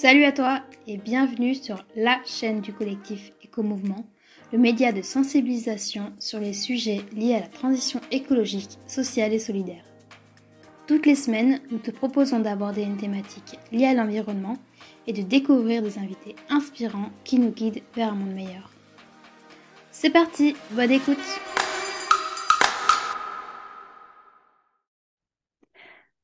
Salut à toi et bienvenue sur la chaîne du collectif Éco-Mouvement, le média de sensibilisation sur les sujets liés à la transition écologique, sociale et solidaire. Toutes les semaines, nous te proposons d'aborder une thématique liée à l'environnement et de découvrir des invités inspirants qui nous guident vers un monde meilleur. C'est parti, bonne écoute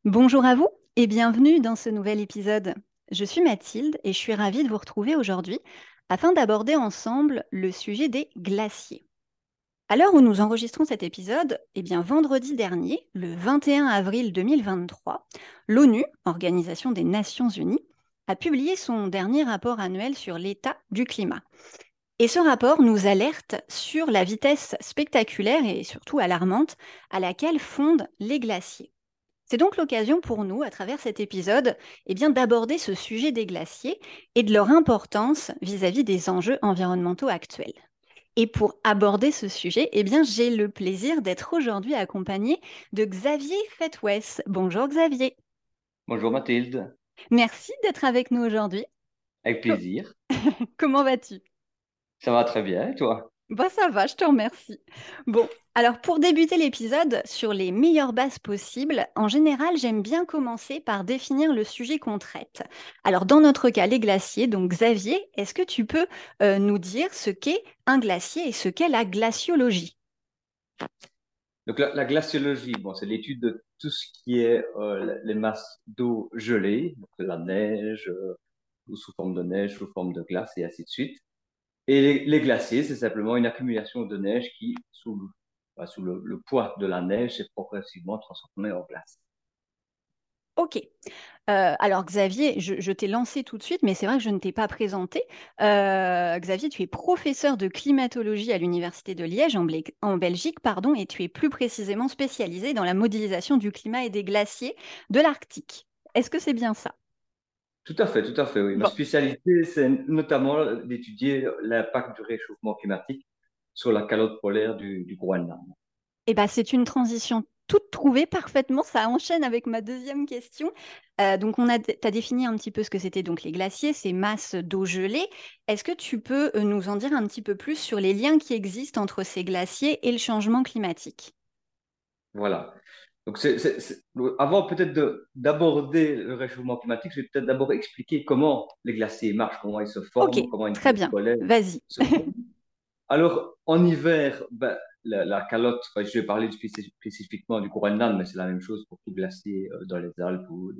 Bonjour à vous et bienvenue dans ce nouvel épisode. Je suis Mathilde et je suis ravie de vous retrouver aujourd'hui afin d'aborder ensemble le sujet des glaciers. À l'heure où nous enregistrons cet épisode, eh bien vendredi dernier, le 21 avril 2023, l'ONU, Organisation des Nations Unies, a publié son dernier rapport annuel sur l'état du climat. Et ce rapport nous alerte sur la vitesse spectaculaire et surtout alarmante à laquelle fondent les glaciers. C'est donc l'occasion pour nous, à travers cet épisode, eh bien, d'aborder ce sujet des glaciers et de leur importance vis-à-vis des enjeux environnementaux actuels. Et pour aborder ce sujet, eh bien, j'ai le plaisir d'être aujourd'hui accompagné de Xavier Fetwes. Bonjour Xavier. Bonjour Mathilde. Merci d'être avec nous aujourd'hui. Avec plaisir. Comment vas-tu? Ça va très bien, et toi? Bah ça va, je te remercie. Bon, alors pour débuter l'épisode sur les meilleures bases possibles, en général, j'aime bien commencer par définir le sujet qu'on traite. Alors dans notre cas, les glaciers, donc Xavier, est-ce que tu peux euh, nous dire ce qu'est un glacier et ce qu'est la glaciologie? Donc la, glaciologie, bon, c'est l'étude de tout ce qui est euh, les masses d'eau gelée, donc la neige, euh, ou sous forme de neige, sous forme de glace et ainsi de suite. Et les, glaciers, c'est simplement une accumulation de neige qui, sous, bah, le, poids de la neige, est progressivement transformée en glace. Ok. Euh, alors Xavier, je, t'ai lancé tout de suite, mais c'est vrai que je ne t'ai pas présenté. Euh, Xavier, tu es professeur de climatologie à l'Université de Liège en, en, Belgique, pardon, et tu es plus précisément spécialisé dans la modélisation du climat et des glaciers de l'Arctique. Est-ce que c'est bien ça? Tout à fait, tout à fait, oui. Ma spécialité, c'est notamment d'étudier l'impact du réchauffement climatique sur la calotte polaire du, Groenland. Eh ben, c'est une transition toute trouvée parfaitement. Ça enchaîne avec ma deuxième question. Euh, donc, on a, tu as défini un petit peu ce que c'était donc les glaciers, ces masses d'eau gelée. Est-ce que tu peux euh, nous en dire un petit peu plus sur les liens qui existent entre ces glaciers et le changement climatique? Voilà. Donc, avant peut-être d'aborder le réchauffement climatique, je vais peut-être d'abord expliquer comment les glaciers marchent, comment ils se forment, comment ils très bien. Vas-y. Alors, en hiver, ben, la, calotte, je vais parler spécifiquement du Groenland, mais c'est la même chose pour tout glacier euh, dans les Alpes ou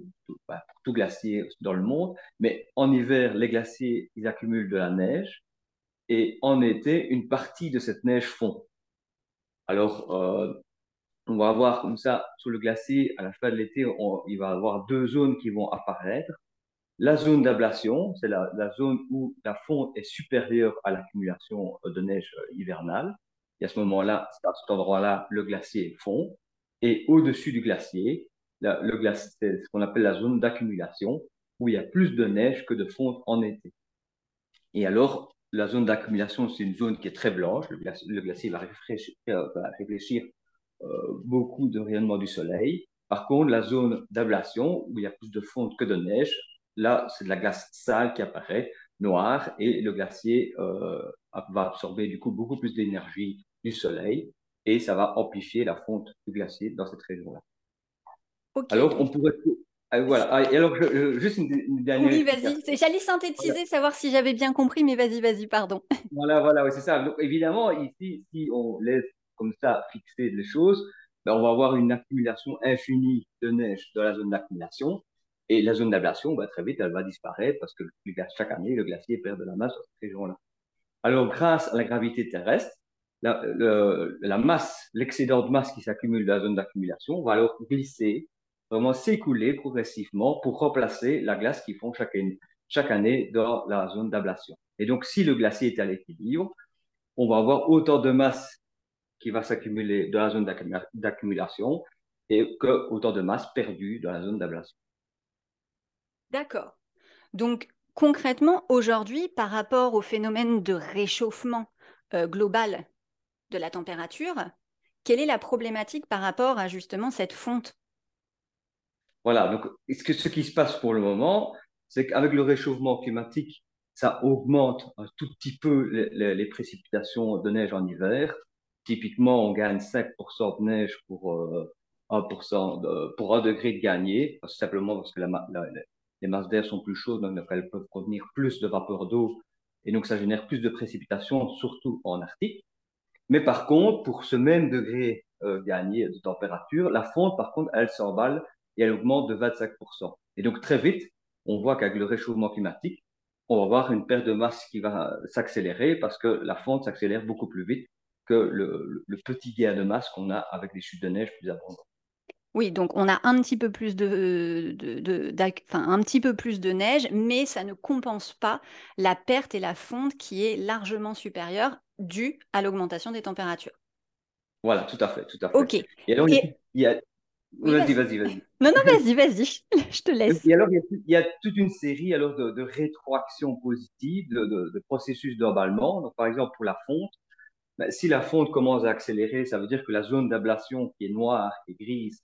ben, pour tout glacier dans le monde. Mais en hiver, les glaciers, ils accumulent de la neige et en été, une partie de cette neige fond. Alors, euh, on va avoir comme ça, sous le glacier, à la fin de l'été, il va avoir deux zones qui vont apparaître. La zone d'ablation, c'est la, zone où la fonte est supérieure à l'accumulation de neige euh, hivernale. Et à ce moment-là, à cet endroit-là, le glacier fond. Et au-dessus du glacier, le glacier, c'est ce qu'on appelle la zone d'accumulation, où il y a plus de neige que de fonte en été. Et alors, la zone d'accumulation, c'est une zone qui est très blanche. Le glacier, va, réfléchir, euh, va réfléchir euh, beaucoup de rayonnement du soleil. Par contre, la zone d'ablation, où il y a plus de fonte que de neige, là, c'est de la glace sale qui apparaît, noire, et le glacier euh, va absorber du coup beaucoup plus d'énergie du soleil, et ça va amplifier la fonte du glacier dans cette région-là. Alors, on pourrait... Ah, voilà. Ah, et alors, juste une, dernière. Oui, vas-y. J'allais synthétiser, savoir si j'avais bien compris, mais vas-y, vas-y, pardon. Voilà, voilà, oui, c'est ça. Donc, évidemment, ici, si on laisse comme ça fixer les choses, ben, on va avoir une accumulation infinie de neige dans la zone d'accumulation. Et la zone d'ablation, ben, très vite, elle va disparaître parce que chaque année, le glacier perd de la masse dans cette région-là. Alors, grâce à la gravité terrestre, la, masse, l'excédent de masse qui s'accumule dans la zone d'accumulation va alors glisser, vraiment s'écouler progressivement pour remplacer la glace qui fond chaque année dans la zone d'ablation. Et donc, si le glacier est à l'équilibre, on va avoir autant de masse qui va s'accumuler dans la zone d'accumulation et que autant de masse perdue dans la zone d'ablation. D'accord. Donc concrètement, aujourd'hui, par rapport au phénomène de réchauffement euh, global de la température, quelle est la problématique par rapport à justement cette fonte? Voilà, donc ce, que, ce qui se passe pour le moment, c'est qu'avec le réchauffement climatique, ça augmente un tout petit peu les, précipitations de neige en hiver. Typiquement, on gagne 5% de neige pour, 1% euh, pour un degré de gagné, simplement parce que les masses d'air sont plus chaudes, donc elles peuvent contenir plus de vapeur d'eau, et donc ça génère plus de précipitations, surtout en Arctique. Mais par contre, pour ce même degré euh, gagné de température, la fonte, par contre, elle s'emballe et elle augmente de 25%. Et donc très vite, on voit qu'avec le réchauffement climatique, on va avoir une perte de masse qui va s'accélérer parce que la fonte s'accélère beaucoup plus vite que le, petit gain de masse qu'on a avec des chutes de neige plus abondantes. Oui, donc on a un petit peu plus de, un petit peu plus de neige, mais ça ne compense pas la perte et la fonte qui est largement supérieure due à l'augmentation des températures. Voilà, tout à fait, tout à fait. Ok. Et alors, il y a, vas-y, vas-y, vas-y. Non, non, vas-y, vas-y, je te laisse. Et alors, il y, a, toute une série alors, de, de rétroactions positives, de, processus d'emballement. Donc, par exemple, pour la fonte, ben, si la fonte commence à accélérer, ça veut dire que la zone d'ablation qui est noire et grise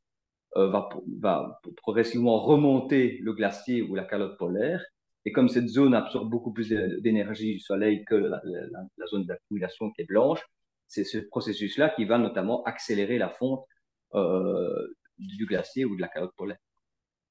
euh, va, va progressivement remonter le glacier ou la calotte polaire. Et comme cette zone absorbe beaucoup plus d'énergie du soleil que la, zone d'accumulation qui est blanche, c'est ce processus-là qui va notamment accélérer la fonte euh, du glacier ou de la calotte polaire.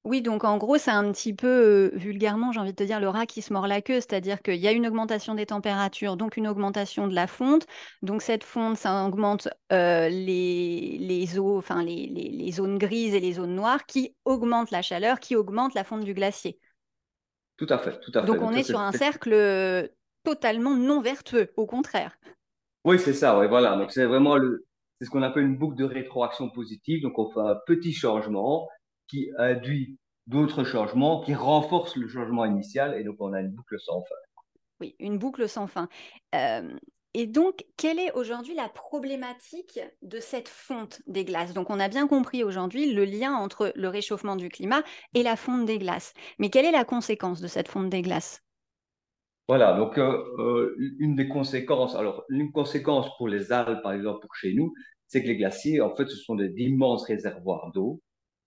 Oui, donc en gros, c'est un petit peu euh, vulgairement, j'ai envie de te dire, le rat qui se mord la queue, c'est-à-dire qu'il y a une augmentation des températures, donc une augmentation de la fonte. Donc cette fonte, ça augmente euh, les, les, eaux, enfin les, les, zones grises et les zones noires qui augmentent la chaleur, qui augmentent la fonte du glacier. Tout à fait, tout à fait. Donc on est sur un cercle totalement non vertueux, au contraire. Oui, c'est ça, oui, voilà. Donc c'est vraiment le, c'est ce qu'on appelle une boucle de rétroaction positive. Donc, on fait un petit changement qui induit d'autres changements qui renforcent le changement initial et donc on a une boucle sans fin. Oui, une boucle sans fin. Euh, et donc, quelle est aujourd'hui la problématique de cette fonte des glaces? Donc, on a bien compris aujourd'hui le lien entre le réchauffement du climat et la fonte des glaces. Mais quelle est la conséquence de cette fonte des glaces? Voilà, donc euh, euh, une des conséquences, alors une conséquence pour les Alpes, par exemple, pour chez nous, c'est que les glaciers, en fait, ce sont d'immenses réservoirs d'eau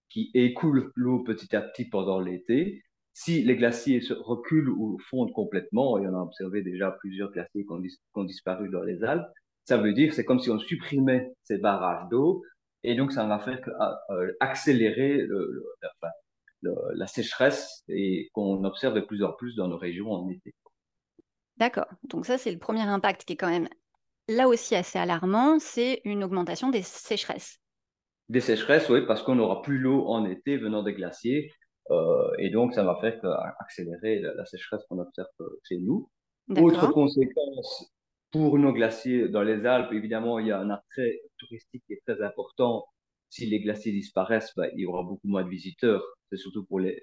qui écoulent l'eau petit à petit pendant l'été. Si les glaciers se reculent ou fondent complètement, et on a observé déjà plusieurs glaciers qui ont, disparu dans les Alpes, ça veut dire que c'est comme si on supprimait ces barrages d'eau, et donc ça va faire ah, euh, la sécheresse et qu'on observe de plus en plus dans nos régions en été. D'accord. Donc ça, c'est le premier impact qui est quand même là aussi assez alarmant, c'est une augmentation des sécheresses. Des sécheresses, oui, parce qu'on n'aura plus l'eau en été venant des glaciers. Euh, et donc, ça va faire accélérer la, sécheresse qu'on observe euh, chez nous. Autre conséquence pour nos glaciers dans les Alpes, évidemment, il y a un attrait touristique qui est très important. Si les glaciers disparaissent, bah, il y aura beaucoup moins de visiteurs. C'est surtout pour les,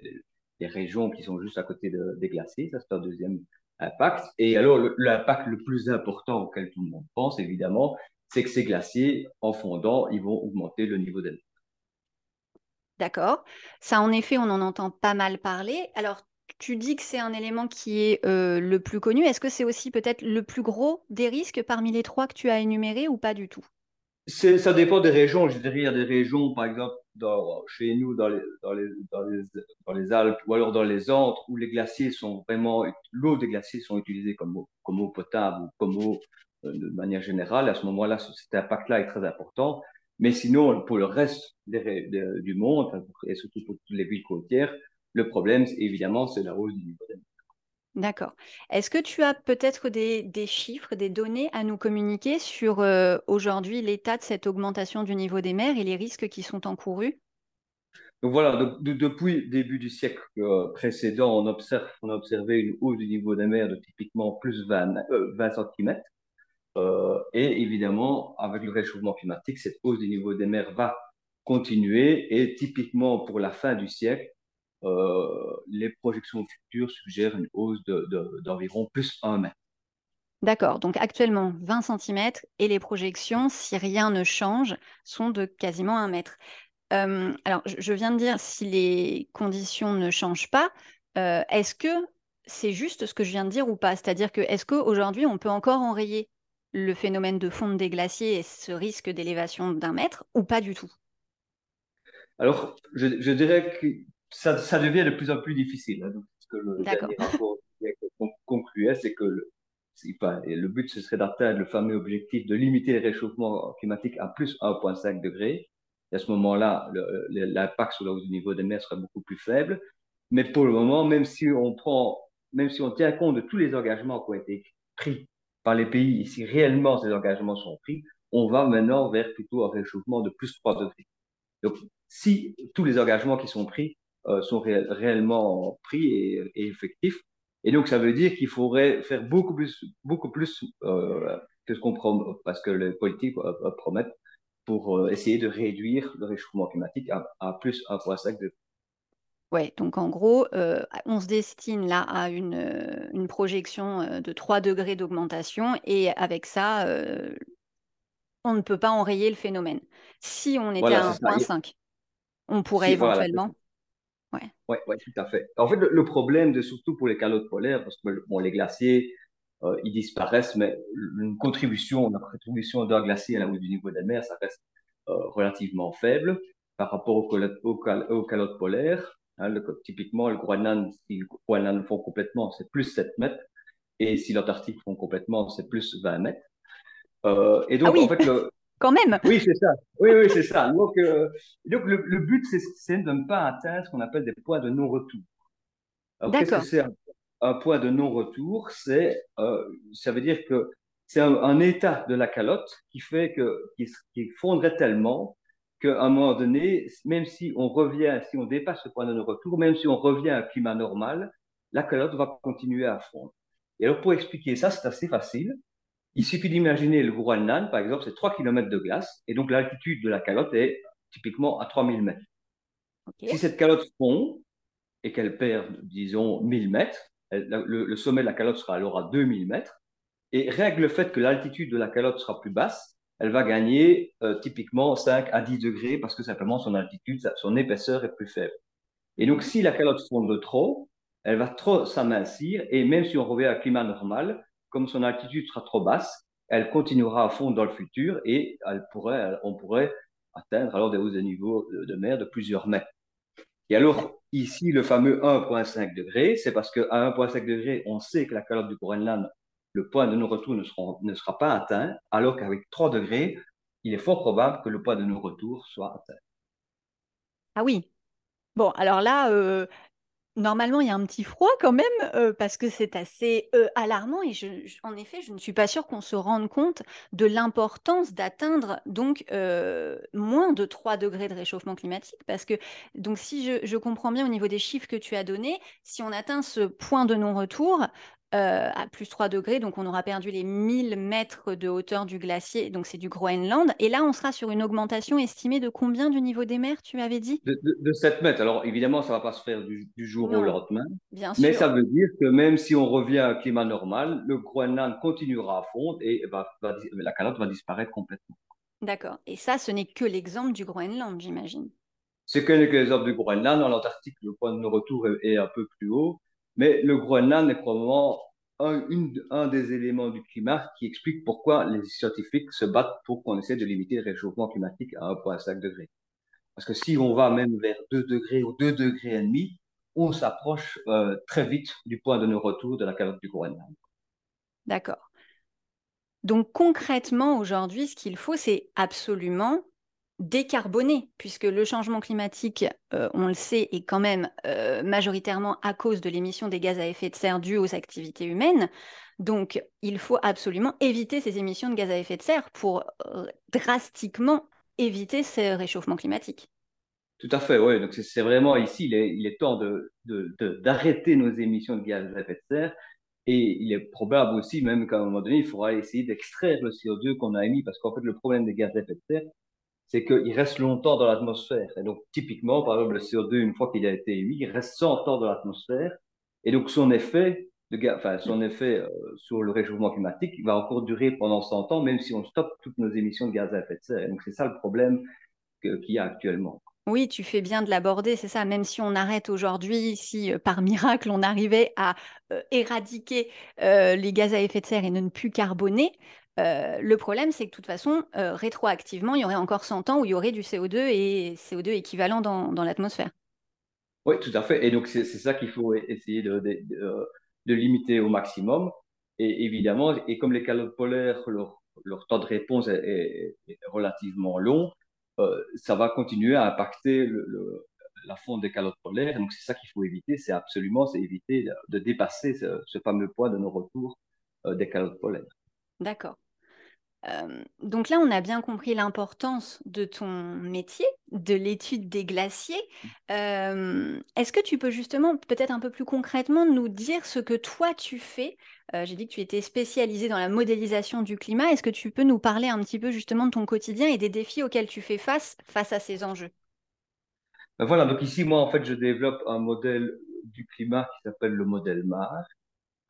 régions qui sont juste à côté des glaciers. Ça, c'est un deuxième impact. Et alors, l'impact le, plus important auquel tout le monde pense, évidemment, c'est que ces glaciers, en fondant, ils vont augmenter le niveau des D'accord. Ça, en effet, on en entend pas mal parler. Alors, tu dis que c'est un élément qui est euh, le plus connu. Est-ce que c'est aussi peut-être le plus gros des risques parmi les trois que tu as énumérés ou pas du tout? Ça dépend des régions. Je dirais, il y a des régions, par exemple, chez nous, dans les, dans, les, dans, les, Alpes, ou alors dans les Andes, où les glaciers sont vraiment, l'eau des glaciers sont utilisées comme eau, comme eau potable ou comme eau de manière générale. À ce moment-là, cet impact-là est très important. Mais sinon, pour le reste du monde, et surtout pour toutes les villes côtières, le problème, évidemment, c'est la hausse du niveau des D'accord. Est-ce que tu as peut-être des, chiffres, des données à nous communiquer sur euh, aujourd'hui l'état de cette augmentation du niveau des mers et les risques qui sont encourus? Donc voilà, depuis le début du siècle euh, précédent, on, observe, on a observé une hausse du niveau des mers de typiquement plus 20, 20 cm. Et évidemment, avec le réchauffement climatique, cette hausse du niveau des mers va continuer. Et typiquement pour la fin du siècle, euh, les projections futures suggèrent une hausse d'environ plus 1 mètre. D'accord, donc actuellement 20 cm et les projections, si rien ne change, sont de quasiment 1 mètre. Euh, alors, je viens de dire si les conditions ne changent pas, euh, est-ce que c'est juste ce que je viens de dire ou pas? C'est-à-dire que est-ce qu'aujourd'hui on peut encore enrayer? Le phénomène de fonte des glaciers et ce risque d'élévation d'un mètre ou pas du tout? Alors, je, je dirais que ça, ça, devient de plus en plus difficile. Hein. Donc, ce que le dernier rapport concluait, c'est que le, le but, ce serait d'atteindre le fameux objectif de limiter le réchauffement climatique à plus 1,5 degré. Et à ce moment-là, l'impact sur le niveau des mers serait beaucoup plus faible. Mais pour le moment, même si on prend, même si on tient compte de tous les engagements qui ont été pris par les pays, si réellement ces engagements sont pris, on va maintenant vers plutôt un réchauffement de plus 3 degrés. Donc, si tous les engagements qui sont pris euh, sont réellement pris et, effectifs, et donc ça veut dire qu'il faudrait faire beaucoup plus, beaucoup plus euh, que ce qu'on promet, parce que les politiques euh, promettent pour essayer de réduire le réchauffement climatique à, à plus 1,5 degrés. Ouais, donc en gros, euh, on se destine là à une, euh, une projection euh, de 3 degrés d'augmentation et avec ça, on ne peut pas enrayer le phénomène. Si on était à 1,5, on pourrait éventuellement. Oui, ouais, ouais, tout à fait. En fait, le, problème, de, surtout pour les calottes polaires, parce que bon, les glaciers, ils disparaissent, mais une contribution, la contribution d'un glacier à la hausse du niveau des mers, ça reste relativement faible par rapport aux, aux calottes polaires. Hein, le, typiquement, le Groenland, si le Groenland fond complètement, c'est plus 7 mètres. Et si l'Antarctique fond complètement, c'est plus 20 mètres. Euh, et donc, ah oui. en fait, le... quand même. Oui, c'est ça. Oui, oui, c'est ça. Donc, euh, donc le, le, but, c'est de ne pas atteindre ce qu'on appelle des points de non-retour. Qu'est-ce que c'est un, point de non-retour? C'est, euh, ça veut dire que c'est un, un, état de la calotte qui fait que qui, qui fondrait tellement qu'à un moment donné, même si on revient, si on dépasse ce point de non-retour, même si on revient à un climat normal, la calotte va continuer à fondre. Et alors, pour expliquer ça, c'est assez facile. Il suffit d'imaginer le Groenland, par exemple, c'est 3 km de glace, et donc l'altitude de la calotte est typiquement à 3000 mètres. Si cette calotte fond et qu'elle perd, disons, 1000 mètres, le, sommet de la calotte sera alors à 2000 mètres, et règle le fait que l'altitude de la calotte sera plus basse, elle va gagner euh, typiquement 5 à 10 degrés parce que simplement son altitude, son épaisseur est plus faible. Et donc, si la calotte fonde de trop, elle va trop s'amincir et même si on revient à un climat normal, comme son altitude sera trop basse, elle continuera à fondre dans le futur et elle pourrait, on pourrait atteindre alors des hausses de niveau de mer de plusieurs mètres. Et alors, ici, le fameux 1,5 degré, c'est parce qu'à 1,5 degré, on sait que la calotte du Groenland le point de non-retour ne, ne, sera pas atteint, alors qu'avec 3 degrés, il est fort probable que le point de non-retour soit atteint. Ah oui. Bon, alors là, euh, normalement, il y a un petit froid quand même, euh, parce que c'est assez euh, alarmant. Et en effet, je ne suis pas sûre qu'on se rende compte de l'importance d'atteindre donc moins de 3 degrés de réchauffement climatique. Parce que, donc, si je, comprends bien au niveau des chiffres que tu as donnés, si on atteint ce point de non-retour, euh, à plus 3 degrés, donc on aura perdu les 1000 mètres de hauteur du glacier, donc c'est du Groenland. Et là, on sera sur une augmentation estimée de combien du niveau des mers, tu m'avais dit? De, 7 mètres. Alors évidemment, ça ne va pas se faire du, jour au lendemain, bien mais ça veut dire que même si on revient à un climat normal, le Groenland continuera à fondre et la calotte va disparaître complètement. D'accord. Et ça, ce n'est que l'exemple du Groenland, j'imagine? C'est que l'exemple du Groenland. Dans l'Antarctique, le point de retour est un peu plus haut. Mais le Groenland est probablement un, des éléments du climat qui explique pourquoi les scientifiques se battent pour qu'on essaie de limiter le réchauffement climatique à 1,5 degré. Parce que si on va même vers 2 degrés ou 2 degrés et demi, on s'approche euh, très vite du point de non-retour de la calotte du Groenland. D'accord. Donc concrètement, aujourd'hui, ce qu'il faut, c'est absolument décarboner, puisque le changement climatique, euh, on le sait, est quand même euh, majoritairement à cause de l'émission des gaz à effet de serre dues aux activités humaines. Donc, il faut absolument éviter ces émissions de gaz à effet de serre pour euh, drastiquement éviter ces réchauffements climatiques. Tout à fait, oui. Donc, c'est vraiment ici, il est, il est temps d'arrêter de, de, nos émissions de gaz à effet de serre. Et il est probable aussi, même qu'à un moment donné, il faudra essayer d'extraire le CO2 qu'on a émis, parce qu'en fait, le problème des gaz à effet de serre, c'est qu'il reste longtemps dans l'atmosphère. Et donc, typiquement, par exemple, le CO2, une fois qu'il a été émis, il reste 100 ans dans l'atmosphère. Et donc, son effet, de, enfin, son effet euh, sur le réchauffement climatique va encore durer pendant 100 ans, même si on stoppe toutes nos émissions de gaz à effet de serre. Et donc, c'est ça le problème qu'il y a actuellement. Oui, tu fais bien de l'aborder, c'est ça. Même si on arrête aujourd'hui, si euh, par miracle on arrivait à euh, éradiquer les gaz à effet de serre et ne plus carboner, euh, le problème, c'est que de toute façon, euh, rétroactivement, il y aurait encore 100 ans où il y aurait du CO2 et CO2 équivalent dans, l'atmosphère. Oui, tout à fait. Et donc, c'est ça qu'il faut essayer de, de, limiter au maximum. Et évidemment, et comme les calottes polaires, leur, leur temps de réponse est, relativement long, euh, ça va continuer à impacter le, la fonte des calottes polaires. Donc, c'est ça qu'il faut éviter. C'est absolument, éviter de, dépasser ce, fameux poids de nos retours euh, des calottes polaires. D'accord donc là, on a bien compris l'importance de ton métier, de l'étude des glaciers. Est-ce que tu peux justement, peut-être un peu plus concrètement, nous dire ce que toi tu fais? J'ai dit que tu étais spécialisé dans la modélisation du climat. Est-ce que tu peux nous parler un petit peu justement de ton quotidien et des défis auxquels tu fais face face à ces enjeux? Ben Voilà, donc ici, moi, en fait, je développe un modèle du climat qui s'appelle le modèle MAR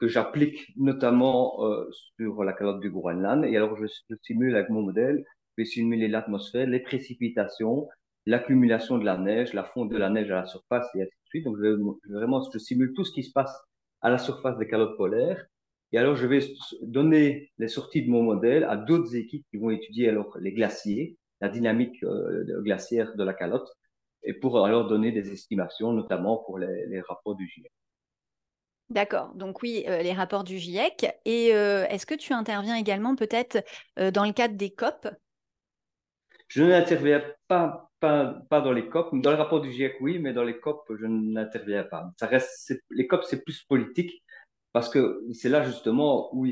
que j'applique notamment euh, sur la calotte du Groenland. Et alors, je, simule avec mon modèle, je vais simuler l'atmosphère, les précipitations, l'accumulation de la neige, la fonte de la neige à la surface et ainsi de suite. Donc, je, vraiment, je simule tout ce qui se passe à la surface des calottes polaires. Et alors, je vais donner les sorties de mon modèle à d'autres équipes qui vont étudier alors les glaciers, la dynamique euh, glaciaire de la calotte, et pour alors donner des estimations, notamment pour les, les rapports du GIEC. D'accord. Donc oui, euh, les rapports du GIEC. Et euh, est-ce que tu interviens également peut-être euh, dans le cadre des COP? Je n'interviens pas, dans les COP. Dans le rapport du GIEC, oui, mais dans les COP, je n'interviens pas. Ça reste, les COP, c'est plus politique parce que c'est là justement où,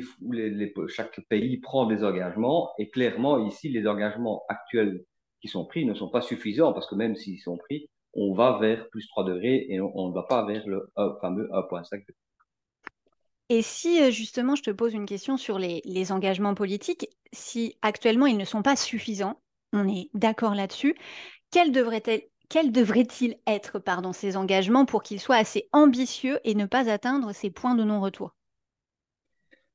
chaque pays prend des engagements. Et clairement, ici, les engagements actuels qui sont pris ne sont pas suffisants parce que même s'ils sont pris, on va vers plus 3 degrés et on ne va pas vers le fameux 1,5 degré. Et si euh, justement je te pose une question sur les, engagements politiques, si actuellement ils ne sont pas suffisants, on est d'accord là-dessus, quels devraient-ils être pardon, ces engagements pour qu'ils soient assez ambitieux et ne pas atteindre ces points de non-retour?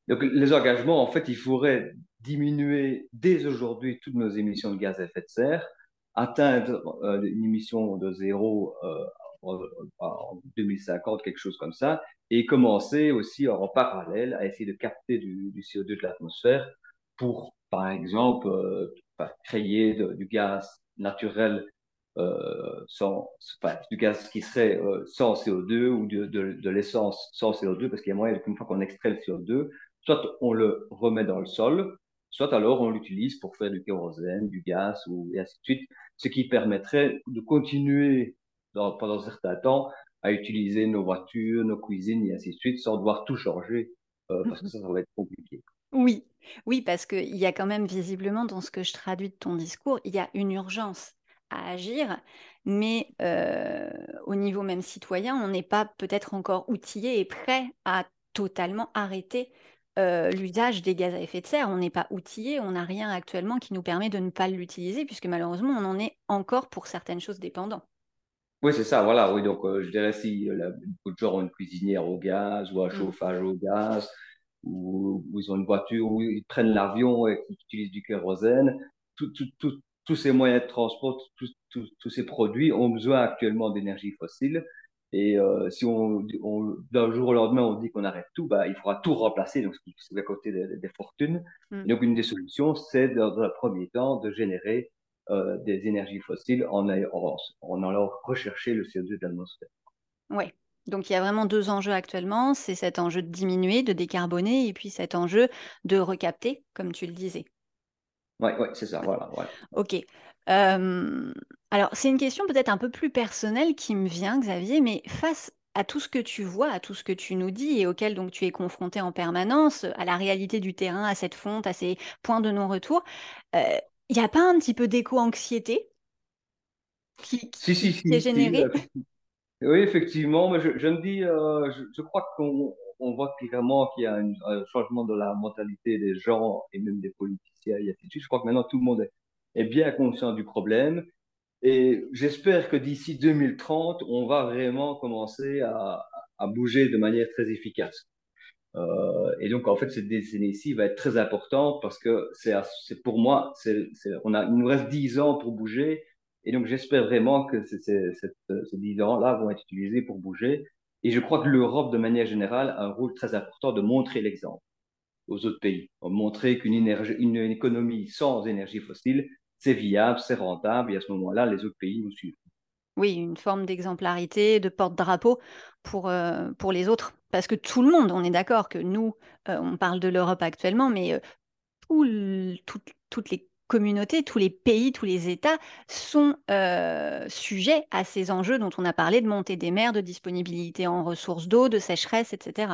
Donc les engagements, en fait, il faudrait diminuer dès aujourd'hui toutes nos émissions de gaz à effet de serre, atteindre euh, une émission de zéro euh, en 2050, quelque chose comme ça, et commencer aussi en parallèle à essayer de capter du, CO2 de l'atmosphère pour, par exemple, euh, créer du gaz naturel euh, sans, du gaz qui serait euh, sans CO2 ou de, de, l'essence sans CO2, parce qu'il y a moyen qu'une fois qu'on extrait le CO2, soit on le remet dans le sol, soit alors on l'utilise pour faire du kérosène, du gaz ou et ainsi de suite, ce qui permettrait de continuer pendant un certain temps à utiliser nos voitures, nos cuisines et ainsi de suite sans devoir tout changer euh, parce que ça, ça va être compliqué. Oui, oui, parce qu'il y a quand même visiblement dans ce que je traduis de ton discours, il y a une urgence à agir, mais euh, au niveau même citoyen, on n'est pas peut-être encore outillé et prêt à totalement arrêter euh, l'usage des gaz à effet de serre. On n'est pas outillé, on n'a rien actuellement qui nous permet de ne pas l'utiliser, puisque malheureusement, on en est encore pour certaines choses dépendant. Oui, c'est ça, voilà. Oui, donc euh, je dirais si euh, beaucoup de gens ont une cuisinière au gaz ou un mm. chauffage au gaz, ou, ils ont une voiture, ou ils prennent l'avion et qu'ils utilisent du kérosène, tous ces moyens de transport, tous ces produits ont besoin actuellement d'énergie fossile. Et euh, si on, d'un jour au lendemain, on dit qu'on arrête tout, bah, il faudra tout remplacer, donc c'est à côté des, fortunes. Mm. Donc, une des solutions, c'est dans un premier temps de générer euh, des énergies fossiles en, en, en allant rechercher le CO2 de l'atmosphère. Oui. Donc il y a vraiment deux enjeux actuellement, c'est cet enjeu de diminuer, de décarboner, et puis cet enjeu de recapter, comme tu le disais. Oui, ouais, c'est ça, voilà. Ok. Euh, alors c'est une question peut-être un peu plus personnelle qui me vient, Xavier, mais face à tout ce que tu vois, à tout ce que tu nous dis et auquel donc tu es confronté en permanence, à la réalité du terrain, à cette fonte, à ces points de non-retour, euh, il n'y a pas un petit peu d'éco-anxiété qui, est générée Oui, effectivement, mais je, me dis, euh, je, crois qu'on voit clairement qu'il y a un, changement de la mentalité des gens et même des politiciens et Je crois que maintenant tout le monde est, bien conscient du problème. Et j'espère que d'ici 2030, on va vraiment commencer à bouger de manière très efficace. Euh, et donc, en fait, cette décennie-ci va être très importante parce que c'est pour moi, on a, il nous reste 10 ans pour bouger. Et donc, j'espère vraiment que ces 10 ans-là vont être utilisés pour bouger. Et je crois que l'Europe, de manière générale, a un rôle très important de montrer l'exemple aux autres pays. Montrer qu'une une économie sans énergie fossile, c'est viable, c'est rentable. Et à ce moment-là, les autres pays nous suivent. Oui, une forme d'exemplarité, de porte-drapeau pour, euh, pour les autres. Parce que tout le monde, on est d'accord que nous, euh, on parle de l'Europe actuellement, mais euh, toutes les communautés, tous les pays, tous les États sont sujets à ces enjeux dont on a parlé de montée des mers, de disponibilité en ressources d'eau, de sécheresse, etc.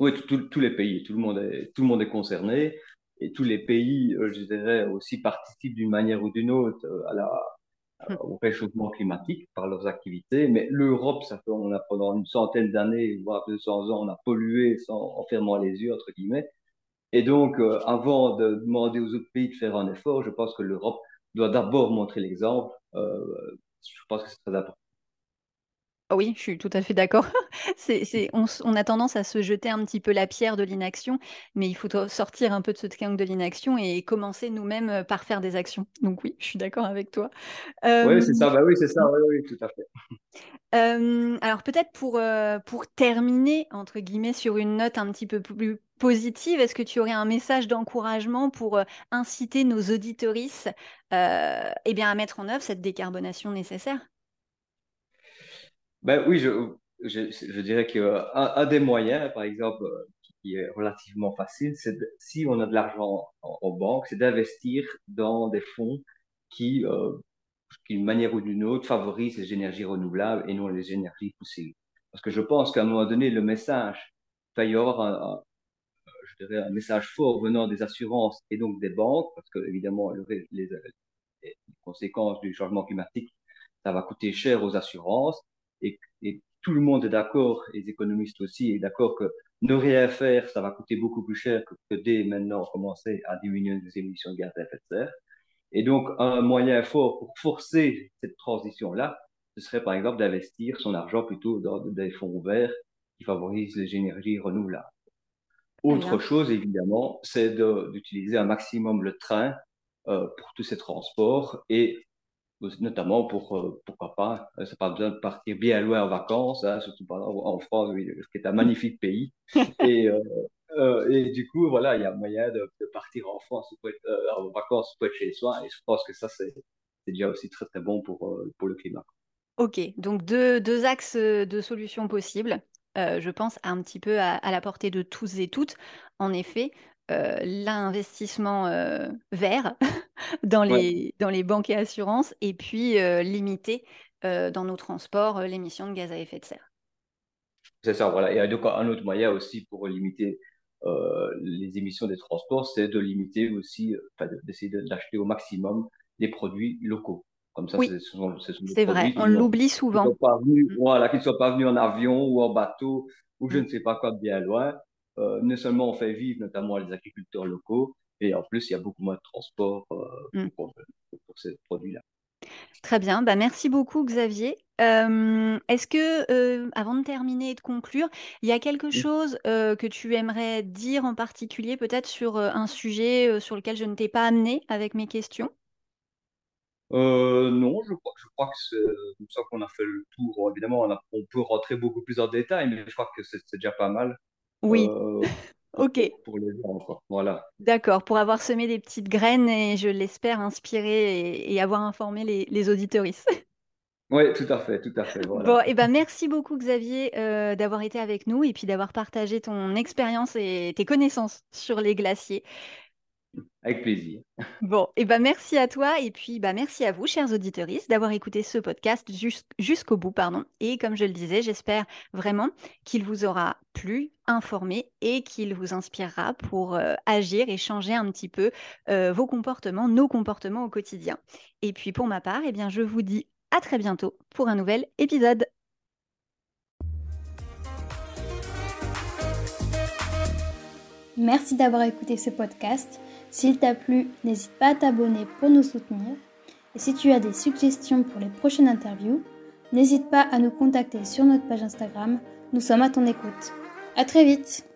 Oui, tous les pays, tout le, monde est, tout le monde est concerné et tous les pays, je dirais, aussi participent d'une manière ou d'une autre à la. Au réchauffement climatique par leurs activités. Mais l'Europe, ça fait, on a pendant une centaine d'années, voire 200 ans, on a pollué sans, en fermant les yeux, entre guillemets. Et donc, euh, avant de demander aux autres pays de faire un effort, je pense que l'Europe doit d'abord montrer l'exemple. Euh, je pense que c'est très important. Oui, je suis tout à fait d'accord. c'est, on, on, a tendance à se jeter un petit peu la pierre de l'inaction, mais il faut sortir un peu de ce triangle de l'inaction et commencer nous-mêmes euh, par faire des actions. Donc oui, je suis d'accord avec toi. oui, c'est ça. Bah oui, c'est ça. Oui, oui, tout à fait. alors peut-être pour, euh, pour terminer, entre guillemets, sur une note un petit peu plus positive, est-ce que tu aurais un message d'encouragement pour euh, inciter nos auditorices eh bien, à mettre en œuvre cette décarbonation nécessaire? Ben oui, je, je, je dirais qu'un un des moyens, par exemple, qui est relativement facile, c'est si on a de l'argent en, banque, c'est d'investir dans des fonds qui, euh, d'une manière ou d'une autre, favorisent les énergies renouvelables et non les énergies fossiles. Parce que je pense qu'à un moment donné, le message, il va y avoir un, je dirais un message fort venant des assurances et donc des banques, parce que évidemment, les, les conséquences du changement climatique, ça va coûter cher aux assurances et, tout le monde est d'accord, les économistes aussi, est d'accord que ne rien faire, ça va coûter beaucoup plus cher que, que dès maintenant commencer à diminuer les émissions de gaz à effet de serre. Et donc, un moyen fort pour forcer cette transition-là, ce serait par exemple d'investir son argent plutôt dans des fonds ouverts qui favorisent les énergies renouvelables. Autre chose, évidemment, c'est d'utiliser un maximum le train euh, pour tous ces transports et notamment pour, euh, pourquoi pas, ça euh, pas besoin de partir bien loin en vacances, hein, surtout en France, qui est un magnifique pays. et, euh, et du coup, voilà, il y a moyen de, partir en France en vacances pour être chez soi. Et je pense que ça, c'est déjà aussi très, très bon pour, pour le climat. Ok, donc deux, deux axes de solutions possibles. je pense un petit peu à, à, la portée de tous et toutes. En effet, euh, l'investissement euh, vert dans les, dans les banques et assurances et puis euh, limiter dans nos transports l'émission de gaz à effet de serre. C'est ça, voilà. Et donc, un autre moyen aussi pour limiter les émissions des transports, c'est de limiter aussi, d'essayer d'acheter au maximum les produits locaux. Comme ça, oui, c'est vrai, on l'oublie souvent. Pas venus, mmh. Voilà, qu'ils ne soient pas venus en avion ou en bateau ou je mmh. ne sais pas quoi bien loin, euh, non seulement on fait vivre notamment les agriculteurs locaux, et en plus, il y a beaucoup moins de transport euh, mm. pour, ces produits-là. Très bien, bah, merci beaucoup Xavier. Euh, est-ce que, avant de terminer et de conclure, il y a quelque chose que tu aimerais dire en particulier peut-être sur un sujet sur lequel je ne t'ai pas amené avec mes questions? Non, je crois, je crois que c'est comme ça qu'on a fait le tour. Évidemment, on, on, peut rentrer beaucoup plus en détail, mais je crois que c'est déjà pas mal. Oui. Euh, ok. Pour les gens, Voilà. D'accord, pour avoir semé des petites graines et je l'espère inspirer et, avoir informé les, les auditeuristes. Oui, tout à fait, tout à fait. Voilà. Bon, et eh ben merci beaucoup Xavier euh, d'avoir été avec nous et puis d'avoir partagé ton expérience et tes connaissances sur les glaciers. Avec plaisir. Bon, et ben merci à toi et puis bah merci à vous, chers auditeurs, d'avoir écouté ce podcast jusqu'au bout, pardon. Et comme je le disais, j'espère vraiment qu'il vous aura plu, informé et qu'il vous inspirera pour euh, agir et changer un petit peu euh, vos comportements, nos comportements au quotidien. Et puis pour ma part, eh bien je vous dis à très bientôt pour un nouvel épisode. Merci d'avoir écouté ce podcast. S'il t'a plu, n'hésite pas à t'abonner pour nous soutenir. Et si tu as des suggestions pour les prochaines interviews, n'hésite pas à nous contacter sur notre page Instagram. Nous sommes à ton écoute. À très vite!